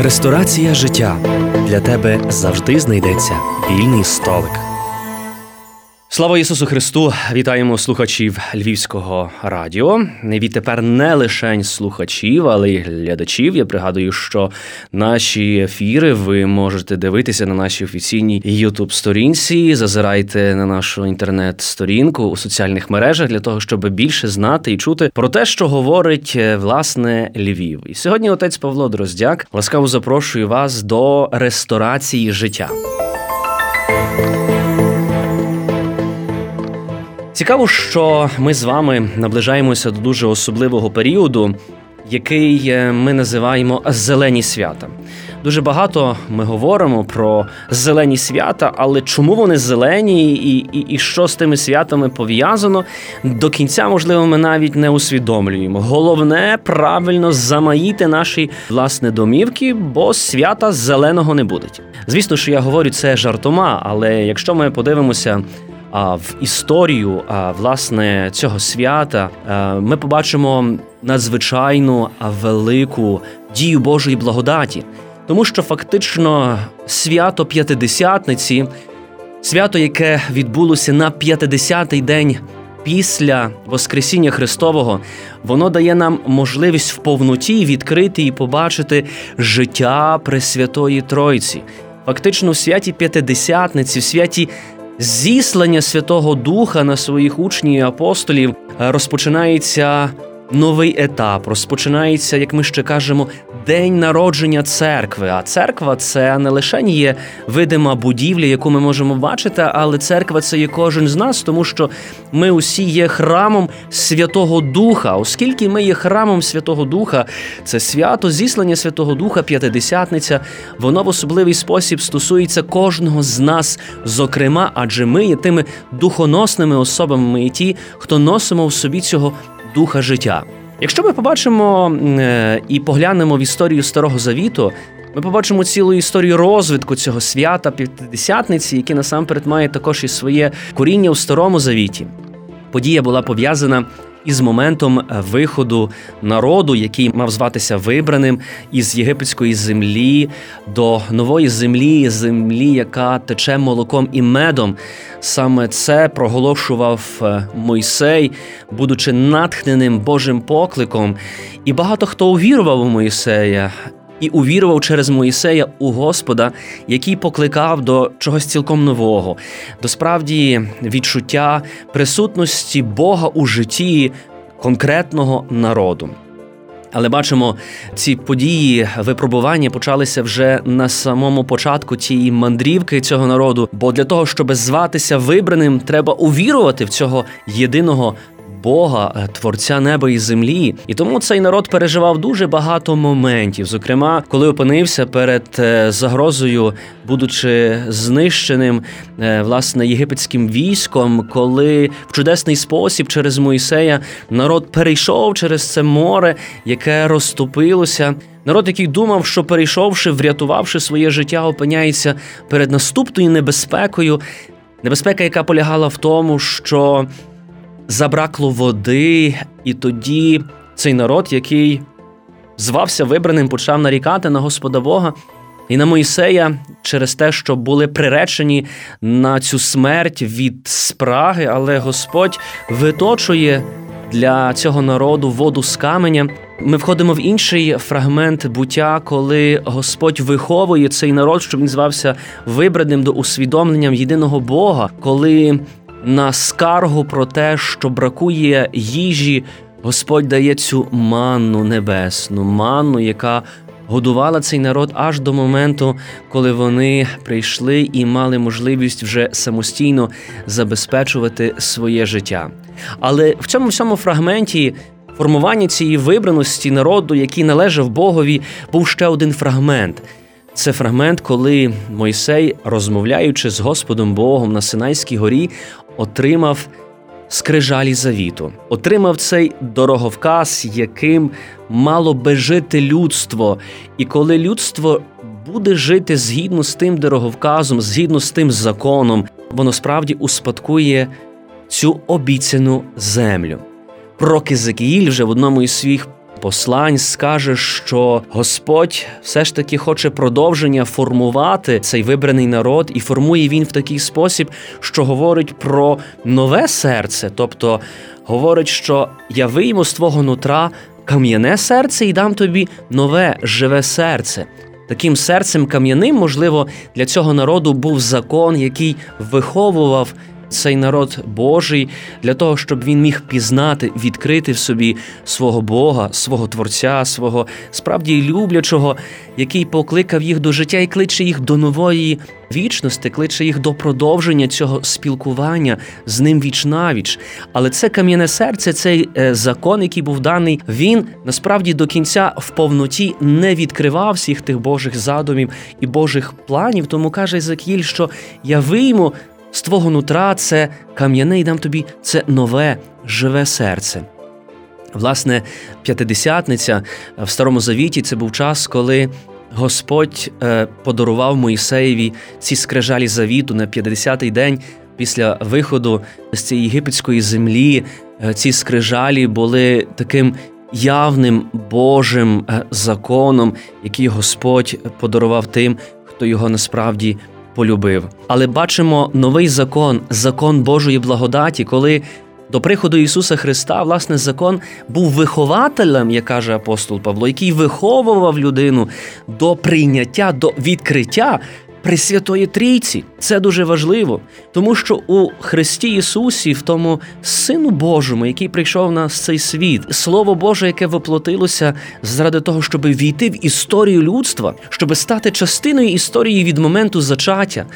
Ресторація життя для тебе завжди знайдеться вільний столик. Слава Ісусу Христу! Вітаємо слухачів Львівського радіо. Відтепер не лише слухачів, але й глядачів. Я пригадую, що наші ефіри ви можете дивитися на нашій офіційній youtube сторінці. Зазирайте на нашу інтернет-сторінку у соціальних мережах для того, щоб більше знати і чути про те, що говорить е, власне Львів. І сьогодні отець Павло Дроздяк ласкаво запрошую вас до ресторації життя. Цікаво, що ми з вами наближаємося до дуже особливого періоду, який е, ми називаємо зелені свята. Дуже багато ми говоримо про зелені свята, але чому вони зелені, і, і, і що з тими святами пов'язано, до кінця, можливо, ми навіть не усвідомлюємо. Головне правильно замаїти наші власне домівки, бо свята зеленого не буде. Звісно, що я говорю це жартома, але якщо ми подивимося в історію власне цього свята ми побачимо надзвичайну велику дію Божої благодаті, тому що фактично свято П'ятидесятниці, свято, яке відбулося на 50-й день. Після Воскресіння Христового воно дає нам можливість в повноті відкрити і побачити життя Пресвятої Тройці. Фактично, в святі П'ятидесятниці, в святі зіслання Святого Духа на своїх учнів і апостолів розпочинається новий етап, розпочинається, як ми ще кажемо, день народження церкви. А церква це не лише є видима будівля, яку ми можемо бачити, але церква це є кожен з нас, тому що ми усі є храмом Святого Духа. Оскільки ми є храмом Святого Духа, це свято зіслання Святого Духа, п'ятидесятниця, воно в особливий спосіб стосується кожного з нас, зокрема, адже ми є тими духоносними особами, ми є ті, хто носимо в собі цього духа життя. Якщо ми побачимо е, і поглянемо в історію Старого Завіту, ми побачимо цілу історію розвитку цього свята п'ятдесятниці, яке насамперед має також і своє коріння у старому завіті. Подія була пов'язана із моментом е, виходу народу, який мав зватися вибраним із єгипетської землі до нової землі, землі, яка тече молоком і медом. Саме це проголошував е, Мойсей, будучи натхненим Божим покликом. І багато хто увірував у Мойсея і увірував через Моїсея у Господа, який покликав до чогось цілком нового, до справді відчуття присутності Бога у житті конкретного народу. Але бачимо, ці події випробування почалися вже на самому початку тієї мандрівки цього народу. Бо для того, щоб зватися вибраним, треба увірувати в цього єдиного Бога, е, творця неба і землі. І тому цей народ переживав дуже багато моментів. Зокрема, коли опинився перед е, загрозою, будучи знищеним е, власне єгипетським військом, коли в чудесний спосіб через Моїсея народ перейшов через це море, яке розступилося. Народ, який думав, що перейшовши, врятувавши своє життя, опиняється перед наступною небезпекою. Небезпека, яка полягала в тому, що забракло води, і тоді цей народ, який звався вибраним, почав нарікати на Господа Бога і на Моїсея через те, що були приречені на цю смерть від спраги, але Господь виточує для цього народу воду з каменя. Ми входимо в інший фрагмент буття, коли Господь виховує цей народ, щоб він звався вибраним до усвідомленням єдиного Бога, коли на скаргу про те, що бракує їжі, Господь дає цю манну небесну, манну, яка годувала цей народ аж до моменту, коли вони прийшли і мали можливість вже самостійно забезпечувати своє життя. Але в цьому всьому фрагменті. Формування цієї вибраності народу, який належав Богові, був ще один фрагмент. Це фрагмент, коли Мойсей, розмовляючи з Господом Богом на Синайській горі, отримав скрижалі завіту, отримав цей дороговказ, яким мало би жити людство. І коли людство буде жити згідно з тим дороговказом, згідно з тим законом, воно справді успадкує цю обіцяну землю. Пророк Ізекіїль вже в одному із своїх послань скаже, що Господь все ж таки хоче продовження формувати цей вибраний народ, і формує він в такий спосіб, що говорить про нове серце, тобто говорить, що я вийму з твого нутра кам'яне серце і дам тобі нове живе серце. Таким серцем кам'яним, можливо, для цього народу був закон, який виховував цей народ Божий для того, щоб він міг пізнати, відкрити в собі свого Бога, свого Творця, свого справді люблячого, який покликав їх до життя і кличе їх до нової вічності, кличе їх до продовження цього спілкування з ним віч навіч. Але це кам'яне серце, цей е, закон, який був даний, він насправді до кінця в повноті не відкривав всіх тих Божих задумів і Божих планів. Тому каже Езекіль, що я вийму з твого нутра це кам'яне і дам тобі це нове, живе серце. Власне, п'ятидесятниця в Старому Завіті це був час, коли Господь е, подарував Моїсеєві ці скрижалі завіту на 50-й день після виходу з цієї єгипетської землі. Е, ці скрижалі були таким явним Божим е, законом, який Господь подарував тим, хто його насправді полюбив. Але бачимо новий закон, закон Божої благодаті, коли до приходу Ісуса Христа, власне, закон був вихователем, як каже апостол Павло, який виховував людину до прийняття, до відкриття Пресвятої Трійці. Це дуже важливо, тому що у Христі Ісусі, в тому Сину Божому, який прийшов на цей світ, Слово Боже, яке воплотилося заради того, щоб війти в історію людства, щоб стати частиною історії від моменту зачаття,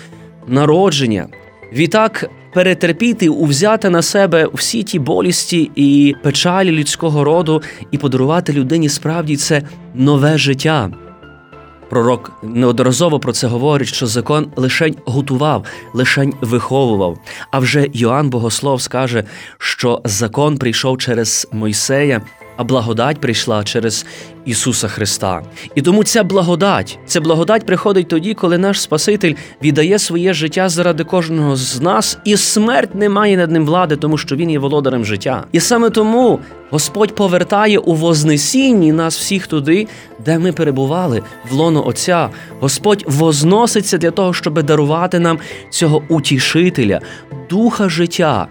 народження. Відтак перетерпіти, увзяти на себе всі ті болісті і печалі людського роду, і подарувати людині справді це нове життя. Пророк неодноразово про це говорить, що закон лишень готував, лишень виховував. А вже Йоанн Богослов скаже, що закон прийшов через Мойсея, а благодать прийшла через Ісуса Христа. І тому ця благодать, ця благодать приходить тоді, коли наш Спаситель віддає своє життя заради кожного з нас, і смерть не має над ним влади, тому що Він є володарем життя. І саме тому Господь повертає у Вознесінні нас всіх туди, де ми перебували, в лоно Отця. Господь возноситься для того, щоб дарувати нам цього утішителя, духа життя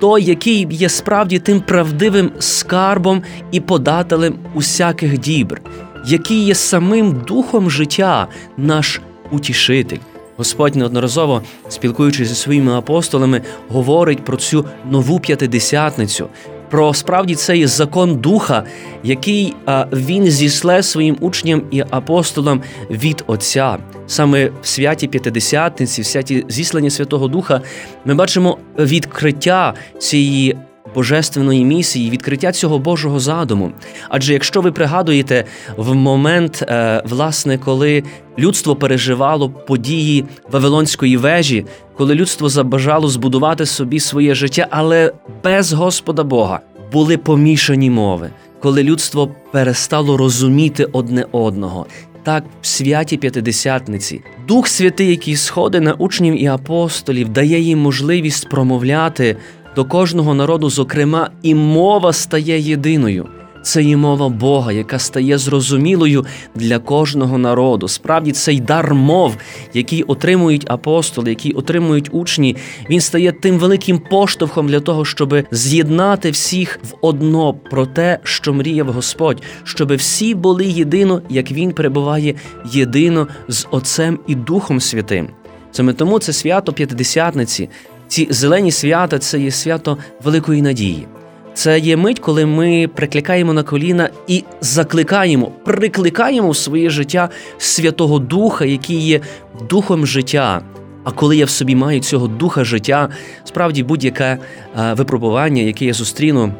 той, який є справді тим правдивим скарбом і подателем усяких дібр, який є самим духом життя, наш утішитель. Господь неодноразово, спілкуючись зі своїми апостолами, говорить про цю нову п'ятидесятницю, про справді цей закон духа, який він зісле своїм учням і апостолам від Отця. Саме в святі П'ятидесятниці, в святі зіслання Святого Духа, ми бачимо відкриття цієї. Божественної місії, відкриття цього Божого задуму. Адже якщо ви пригадуєте в момент, е, власне, коли людство переживало події Вавилонської вежі, коли людство забажало збудувати собі своє життя, але без Господа Бога були помішані мови, коли людство перестало розуміти одне одного. Так, в святі п'ятидесятниці Дух Святий, який сходить на учнів і апостолів, дає їм можливість промовляти до кожного народу, зокрема, і мова стає єдиною. Це є мова Бога, яка стає зрозумілою для кожного народу. Справді, цей дар мов, який отримують апостоли, який отримують учні, він стає тим великим поштовхом для того, щоб з'єднати всіх в одно про те, що мріяв Господь, щоб всі були єдино, як він перебуває єдино з Отцем і Духом Святим. Саме тому це свято П'ятидесятниці, ці зелені свята це є свято великої надії. Це є мить, коли ми прикликаємо на коліна і закликаємо, прикликаємо в своє життя Святого Духа, який є духом життя. А коли я в собі маю цього духа життя, справді будь-яке е, випробування, яке я зустріну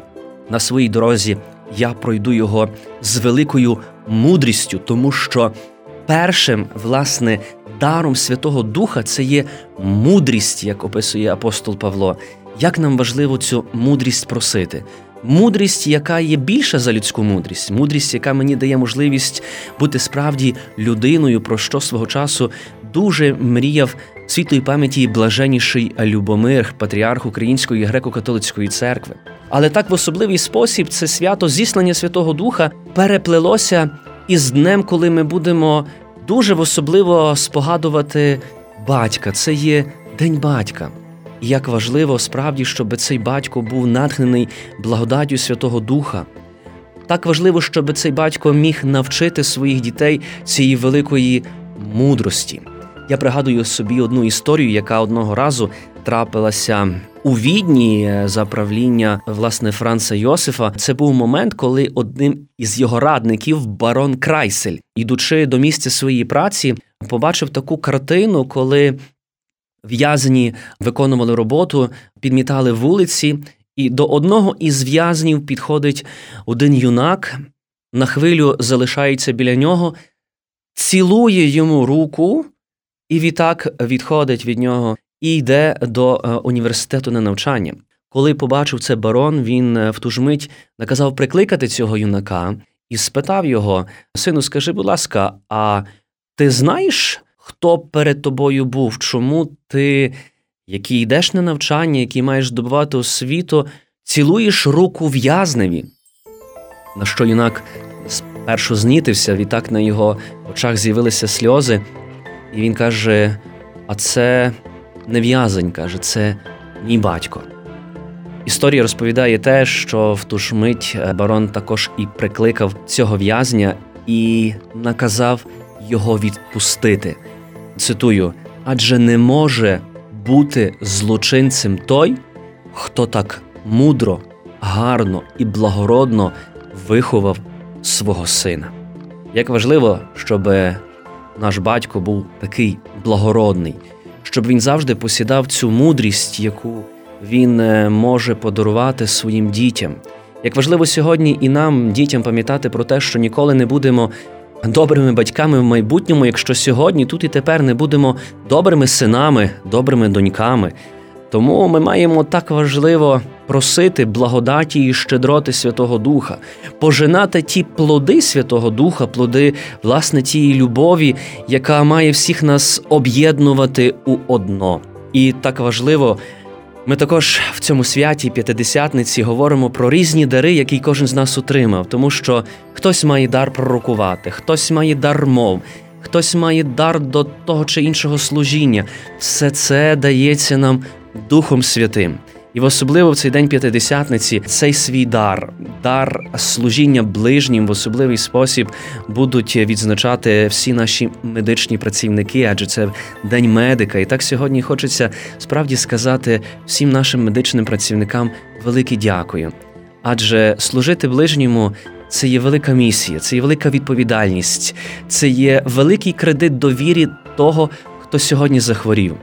на своїй дорозі, я пройду його з великою мудрістю, тому що першим, власне, даром Святого Духа це є мудрість, як описує апостол Павло. Як нам важливо цю мудрість просити? Мудрість, яка є більша за людську мудрість, мудрість, яка мені дає можливість бути справді людиною, про що свого часу дуже мріяв світлої пам'яті блаженніший Любомир, патріарх Української греко-католицької церкви. Але так в особливий спосіб це свято зіслання Святого Духа переплелося із днем, коли ми будемо дуже особливо спогадувати батька. Це є День батька. І як важливо справді, щоб цей батько був натхнений благодаттю Святого Духа. Так важливо, щоб цей батько міг навчити своїх дітей цієї великої мудрості. Я пригадую собі одну історію, яка одного разу трапилася у відні за правління власне Франца Йосифа. Це був момент, коли одним із його радників, барон Крайсель, ідучи до місця своєї праці, побачив таку картину, коли в'язні виконували роботу, підмітали вулиці, і до одного із в'язнів підходить один юнак, на хвилю залишається біля нього, цілує йому руку, і відтак відходить від нього і йде до е, університету на навчання. Коли побачив це барон, він е, в ту ж мить наказав прикликати цього юнака і спитав його: Сину, скажи, будь ласка, а ти знаєш, хто перед тобою був? Чому ти, який йдеш на навчання, який маєш здобувати освіту, цілуєш руку в'язневі? На що юнак спершу знітився, відтак на його очах з'явилися сльози, і він каже: А це не в'язень, каже, це мій батько. Історія розповідає те, що в ту ж мить е, барон також і прикликав цього в'язня і наказав його відпустити. Цитую: адже не може бути злочинцем той, хто так мудро, гарно і благородно виховав свого сина. Як важливо, щоб наш батько був такий благородний щоб він завжди посідав цю мудрість, яку він е, може подарувати своїм дітям. Як важливо сьогодні і нам, дітям, пам'ятати про те, що ніколи не будемо добрими батьками в майбутньому, якщо сьогодні тут і тепер не будемо добрими синами, добрими доньками. Тому ми маємо так важливо просити благодаті і щедроти Святого Духа, пожинати ті плоди Святого Духа, плоди власне тієї любові, яка має всіх нас об'єднувати у одно. І так важливо. Ми також в цьому святі п'ятидесятниці говоримо про різні дари, які кожен з нас отримав, тому що хтось має дар пророкувати, хтось має дар мов, хтось має дар до того чи іншого служіння. Все це дається нам Духом Святим. І особливо в цей день п'ятидесятниці цей свій дар, дар служіння ближнім в особливий спосіб будуть відзначати всі наші медичні працівники, адже це день медика. І так сьогодні хочеться справді сказати всім нашим медичним працівникам велике дякую. Адже служити ближньому це є велика місія, це є велика відповідальність, це є великий кредит довірі того, хто сьогодні захворів.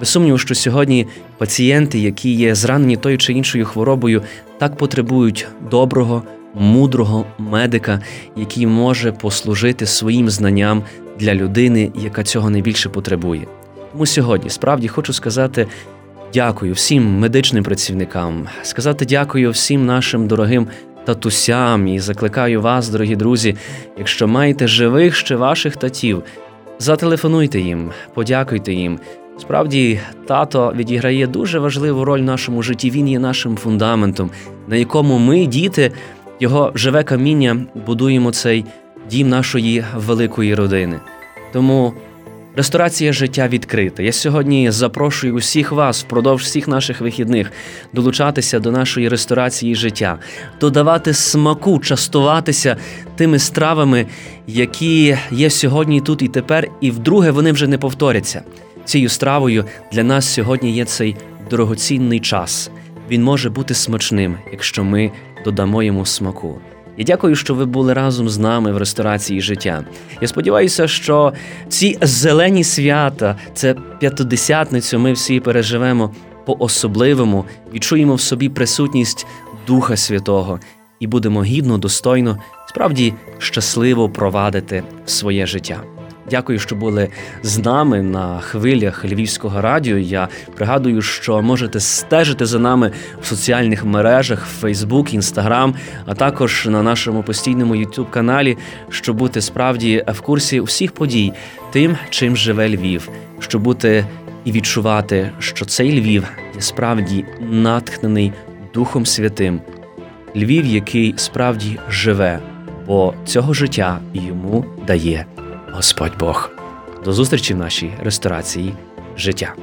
Без сумніву, що сьогодні пацієнти, які є зранені тою чи іншою хворобою, так потребують доброго, мудрого медика, який може послужити своїм знанням для людини, яка цього найбільше потребує. Тому сьогодні справді хочу сказати дякую всім медичним працівникам, сказати дякую всім нашим дорогим татусям і закликаю вас, дорогі друзі, якщо маєте живих ще ваших татів, зателефонуйте їм, подякуйте їм. Справді, тато відіграє дуже важливу роль в нашому житті. Він є нашим фундаментом, на якому ми, діти, його живе каміння, будуємо цей дім нашої великої родини. Тому ресторація життя відкрита. Я сьогодні запрошую усіх вас впродовж всіх наших вихідних долучатися до нашої ресторації життя, додавати смаку, частуватися тими стравами, які є сьогодні, тут і тепер, і вдруге вони вже не повторяться. Цією стравою для нас сьогодні є цей дорогоцінний час. Він може бути смачним, якщо ми додамо йому смаку. Я дякую, що ви були разом з нами в ресторації життя. Я сподіваюся, що ці зелені свята, це п'ятдесятницю, ми всі переживемо по-особливому, відчуємо в собі присутність Духа Святого і будемо гідно, достойно, справді щасливо провадити своє життя. Дякую, що були з нами на хвилях Львівського радіо. Я пригадую, що можете стежити за нами в соціальних мережах Facebook, Instagram, а також на нашому постійному youtube каналі, щоб бути справді в курсі всіх подій, тим, чим живе Львів, щоб бути і відчувати, що цей Львів є справді натхнений Духом Святим, Львів, який справді живе, бо цього життя йому дає Господь Бог. До зустрічі в нашій ресторації життя.